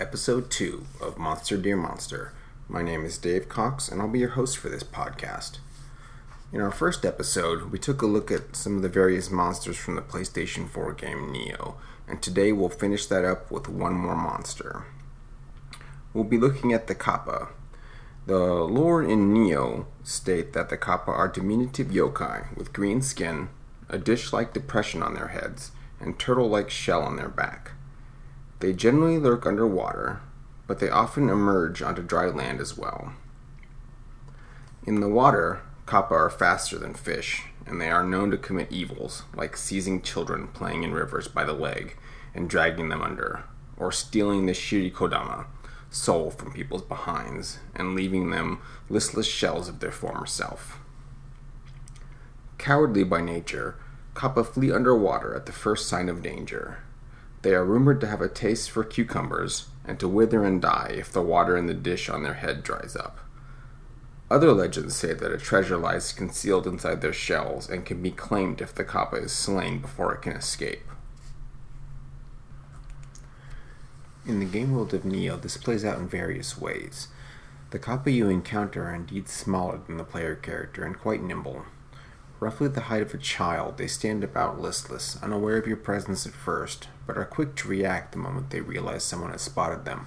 episode 2 of Monster Dear Monster. My name is Dave Cox, and I'll be your host for this podcast. In our first episode, we took a look at some of the various monsters from the PlayStation 4 game Nioh, and today we'll finish that up with one more monster. We'll be looking at the Kappa. The lore in Nioh state that the Kappa are diminutive yokai with green skin, a dish-like depression on their heads, and turtle-like shell on their back. They generally lurk underwater, but they often emerge onto dry land as well. In the water, kappa are faster than fish, and they are known to commit evils, like seizing children playing in rivers by the leg and dragging them under, or stealing the shirikodama, soul from people's behinds, and leaving them listless shells of their former self. Cowardly by nature, kappa flee underwater at the first sign of danger, they are rumored to have a taste for cucumbers and to wither and die if the water in the dish on their head dries up. Other legends say that a treasure lies concealed inside their shells and can be claimed if the kappa is slain before it can escape. In the game world of Nioh, this plays out in various ways. The kappa you encounter are indeed smaller than the player character and quite nimble. Roughly the height of a child, they stand about listless, unaware of your presence at first, but are quick to react the moment they realize someone has spotted them.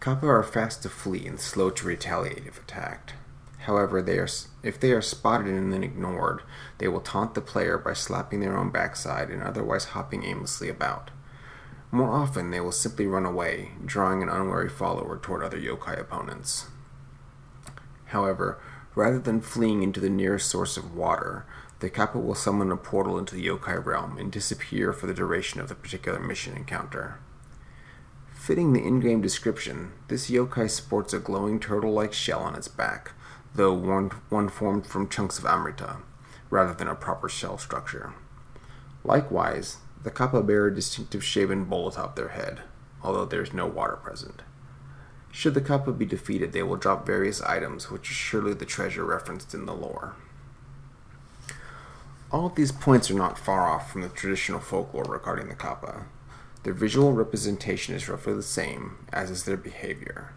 Kappa are fast to flee and slow to retaliate if attacked. However, they are, if they are spotted and then ignored, they will taunt the player by slapping their own backside and otherwise hopping aimlessly about. More often, they will simply run away, drawing an unwary follower toward other yokai opponents. However, Rather than fleeing into the nearest source of water, the Kappa will summon a portal into the yokai realm and disappear for the duration of the particular mission encounter. Fitting the in game description, this yokai sports a glowing turtle like shell on its back, though one, one formed from chunks of amrita, rather than a proper shell structure. Likewise, the Kappa bear a distinctive shaven bowl atop their head, although there is no water present. Should the Kappa be defeated, they will drop various items, which is surely the treasure referenced in the lore. All of these points are not far off from the traditional folklore regarding the Kappa. Their visual representation is roughly the same, as is their behavior.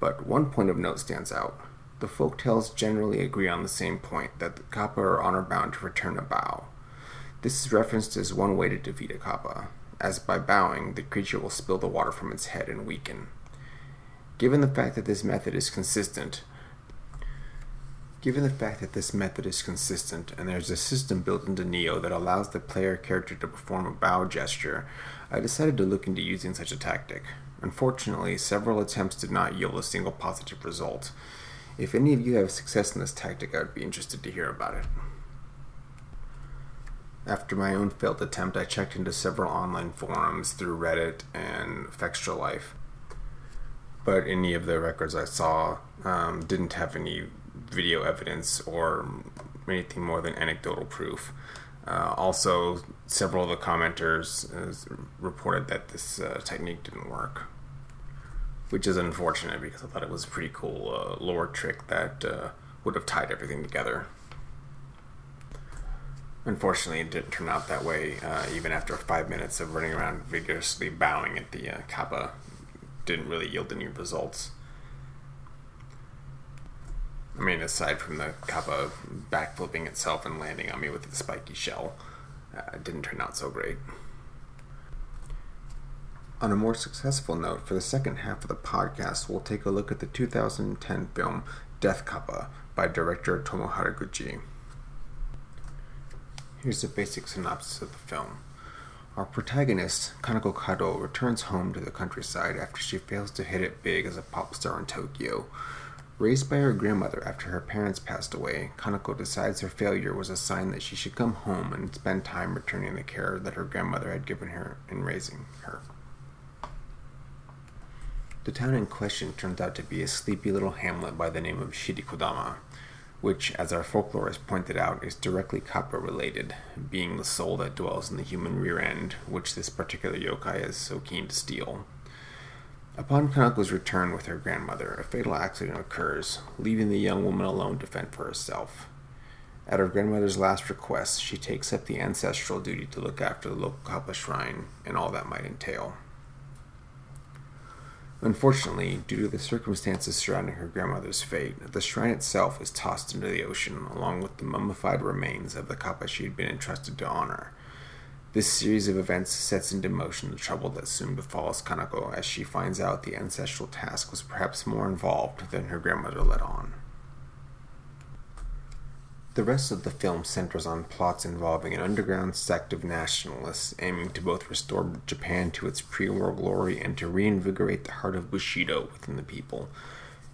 But one point of note stands out. The folk tales generally agree on the same point that the Kappa are honor bound to return a bow. This is referenced as one way to defeat a Kappa, as by bowing, the creature will spill the water from its head and weaken. Given the fact that this method is consistent, Given the fact that this method is consistent and there's a system built into Nioh that allows the player character to perform a bow gesture, I decided to look into using such a tactic. Unfortunately, several attempts did not yield a single positive result. If any of you have success in this tactic, I would be interested to hear about it. After my own failed attempt, I checked into several online forums through Reddit and Fextralife but any of the records I saw um, didn't have any video evidence or anything more than anecdotal proof. Uh, also, several of the commenters uh, reported that this uh, technique didn't work, which is unfortunate because I thought it was a pretty cool uh, lore trick that uh, would have tied everything together. Unfortunately, it didn't turn out that way. Uh, even after five minutes of running around vigorously bowing at the Kappa didn't really yield any results. I mean, aside from the Kappa backflipping itself and landing on me with the spiky shell, uh, it didn't turn out so great. On a more successful note, for the second half of the podcast, we'll take a look at the 2010 film Death Kappa by director Tomo Haraguchi. Here's the basic synopsis of the film. Our protagonist, Kanako Kado, returns home to the countryside after she fails to hit it big as a pop star in Tokyo. Raised by her grandmother after her parents passed away, Kanako decides her failure was a sign that she should come home and spend time returning the care that her grandmother had given her in raising her. The town in question turns out to be a sleepy little hamlet by the name of Shirikodama which, as our folklorist pointed out, is directly kappa related, being the soul that dwells in the human rear end, which this particular yokai is so keen to steal. Upon Kanako's return with her grandmother, a fatal accident occurs, leaving the young woman alone to fend for herself. At her grandmother's last request, she takes up the ancestral duty to look after the local Kappa shrine and all that might entail. Unfortunately, due to the circumstances surrounding her grandmother's fate, the shrine itself is tossed into the ocean along with the mummified remains of the kappa she had been entrusted to honor. This series of events sets into motion the trouble that soon befalls Kanako as she finds out the ancestral task was perhaps more involved than her grandmother let on. The rest of the film centers on plots involving an underground sect of nationalists aiming to both restore Japan to its pre war glory and to reinvigorate the heart of Bushido within the people,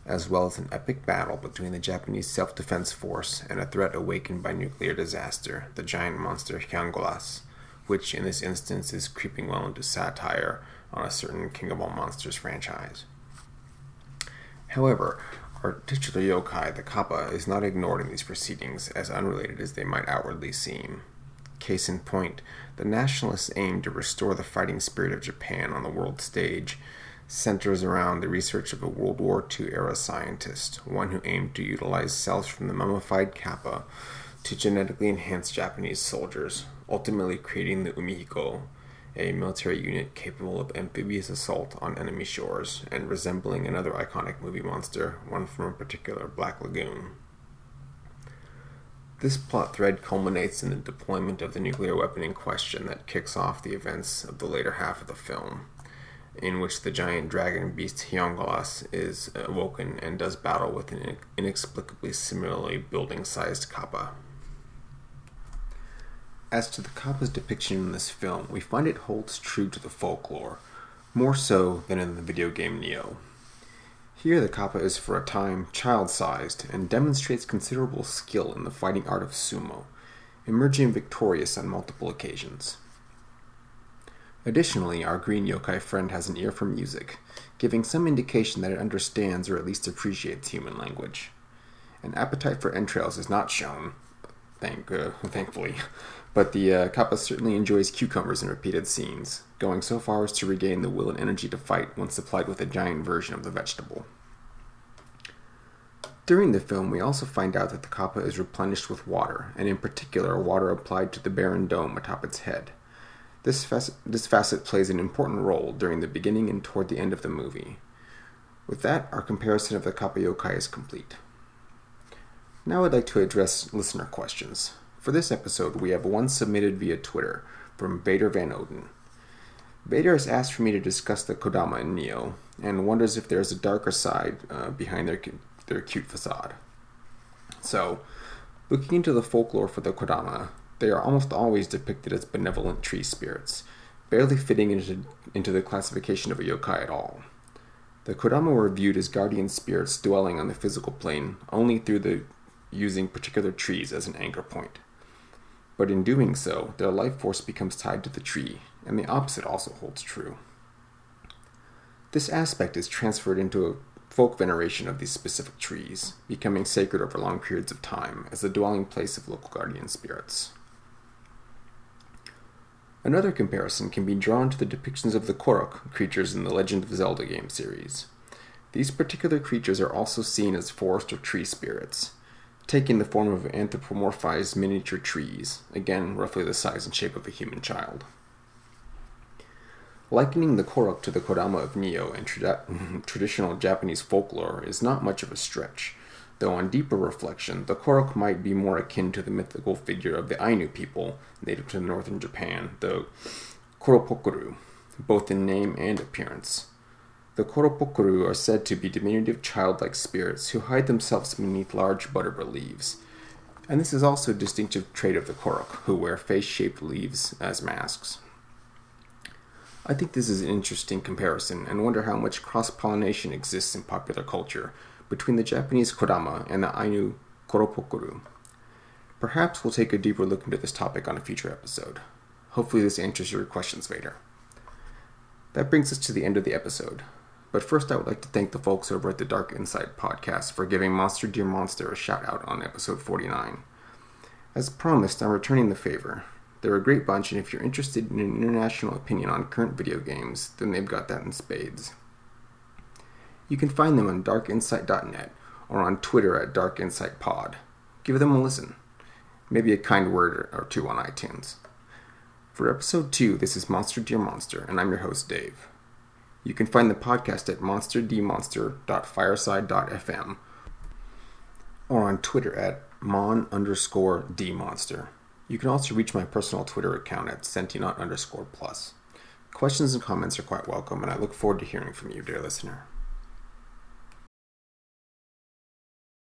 as well as an epic battle between the Japanese self defense force and a threat awakened by nuclear disaster, the giant monster Hyanggolas which in this instance is creeping well into satire on a certain King of All Monsters franchise. However, our titular yokai, the Kappa, is not ignored in these proceedings, as unrelated as they might outwardly seem. Case in point, the nationalists' aim to restore the fighting spirit of Japan on the world stage centers around the research of a World War II era scientist, one who aimed to utilize cells from the mummified Kappa to genetically enhance Japanese soldiers, ultimately creating the Umihiko, a military unit capable of amphibious assault on enemy shores and resembling another iconic movie monster, one from a particular Black Lagoon. This plot thread culminates in the deployment of the nuclear weapon in question that kicks off the events of the later half of the film, in which the giant dragon beast Hyanggolas is awoken and does battle with an inexplicably similarly building sized kappa. As to the Kappa's depiction in this film, we find it holds true to the folklore, more so than in the video game Nioh. Here, the Kappa is for a time child sized and demonstrates considerable skill in the fighting art of sumo, emerging victorious on multiple occasions. Additionally, our green yokai friend has an ear for music, giving some indication that it understands or at least appreciates human language. An appetite for entrails is not shown, thank, uh, thankfully, but the uh, Kappa certainly enjoys cucumbers in repeated scenes, going so far as to regain the will and energy to fight when supplied with a giant version of the vegetable. During the film, we also find out that the Kappa is replenished with water, and in particular, water applied to the barren dome atop its head. This, this facet plays an important role during the beginning and toward the end of the movie. With that, our comparison of the Kappa yokai is complete. Now I'd like to address listener questions. For this episode, we have one submitted via Twitter from Vader Van Oden. Vader has asked for me to discuss the Kodama in Nioh and wonders if there's a darker side uh, behind their, their cute facade. So, looking into the folklore for the Kodama, they are almost always depicted as benevolent tree spirits, barely fitting into, into the classification of a yokai at all. The Kodama were viewed as guardian spirits dwelling on the physical plane only through the using particular trees as an anchor point but in doing so, their life force becomes tied to the tree, and the opposite also holds true. This aspect is transferred into a folk veneration of these specific trees, becoming sacred over long periods of time as the dwelling place of local guardian spirits. Another comparison can be drawn to the depictions of the Korok creatures in the Legend of Zelda game series. These particular creatures are also seen as forest or tree spirits, taking the form of anthropomorphized miniature trees, again roughly the size and shape of a human child. Likening the Korok to the Kodama of Nioh in tra- traditional Japanese folklore is not much of a stretch, though on deeper reflection, the Korok might be more akin to the mythical figure of the Ainu people native to northern Japan, the Koropokuru, both in name and appearance. The Koropokuru are said to be diminutive childlike spirits who hide themselves beneath large butterbur leaves. And this is also a distinctive trait of the Korok, who wear face shaped leaves as masks. I think this is an interesting comparison and wonder how much cross pollination exists in popular culture between the Japanese Kodama and the Ainu Koropokuru. Perhaps we'll take a deeper look into this topic on a future episode. Hopefully, this answers your questions, Vader. That brings us to the end of the episode. But first, I would like to thank the folks over at the Dark Insight podcast for giving Monster Dear Monster a shout out on episode 49. As promised, I'm returning the favor. They're a great bunch, and if you're interested in an international opinion on current video games, then they've got that in spades. You can find them on darkinsight.net or on Twitter at darkinsightpod. Give them a listen. Maybe a kind word or two on iTunes. For episode 2, this is Monster Dear Monster, and I'm your host, Dave. You can find the podcast at monsterdmonster.fireside.fm or on Twitter at mon underscore dmonster. You can also reach my personal Twitter account at sentient underscore plus. Questions and comments are quite welcome, and I look forward to hearing from you, dear listener.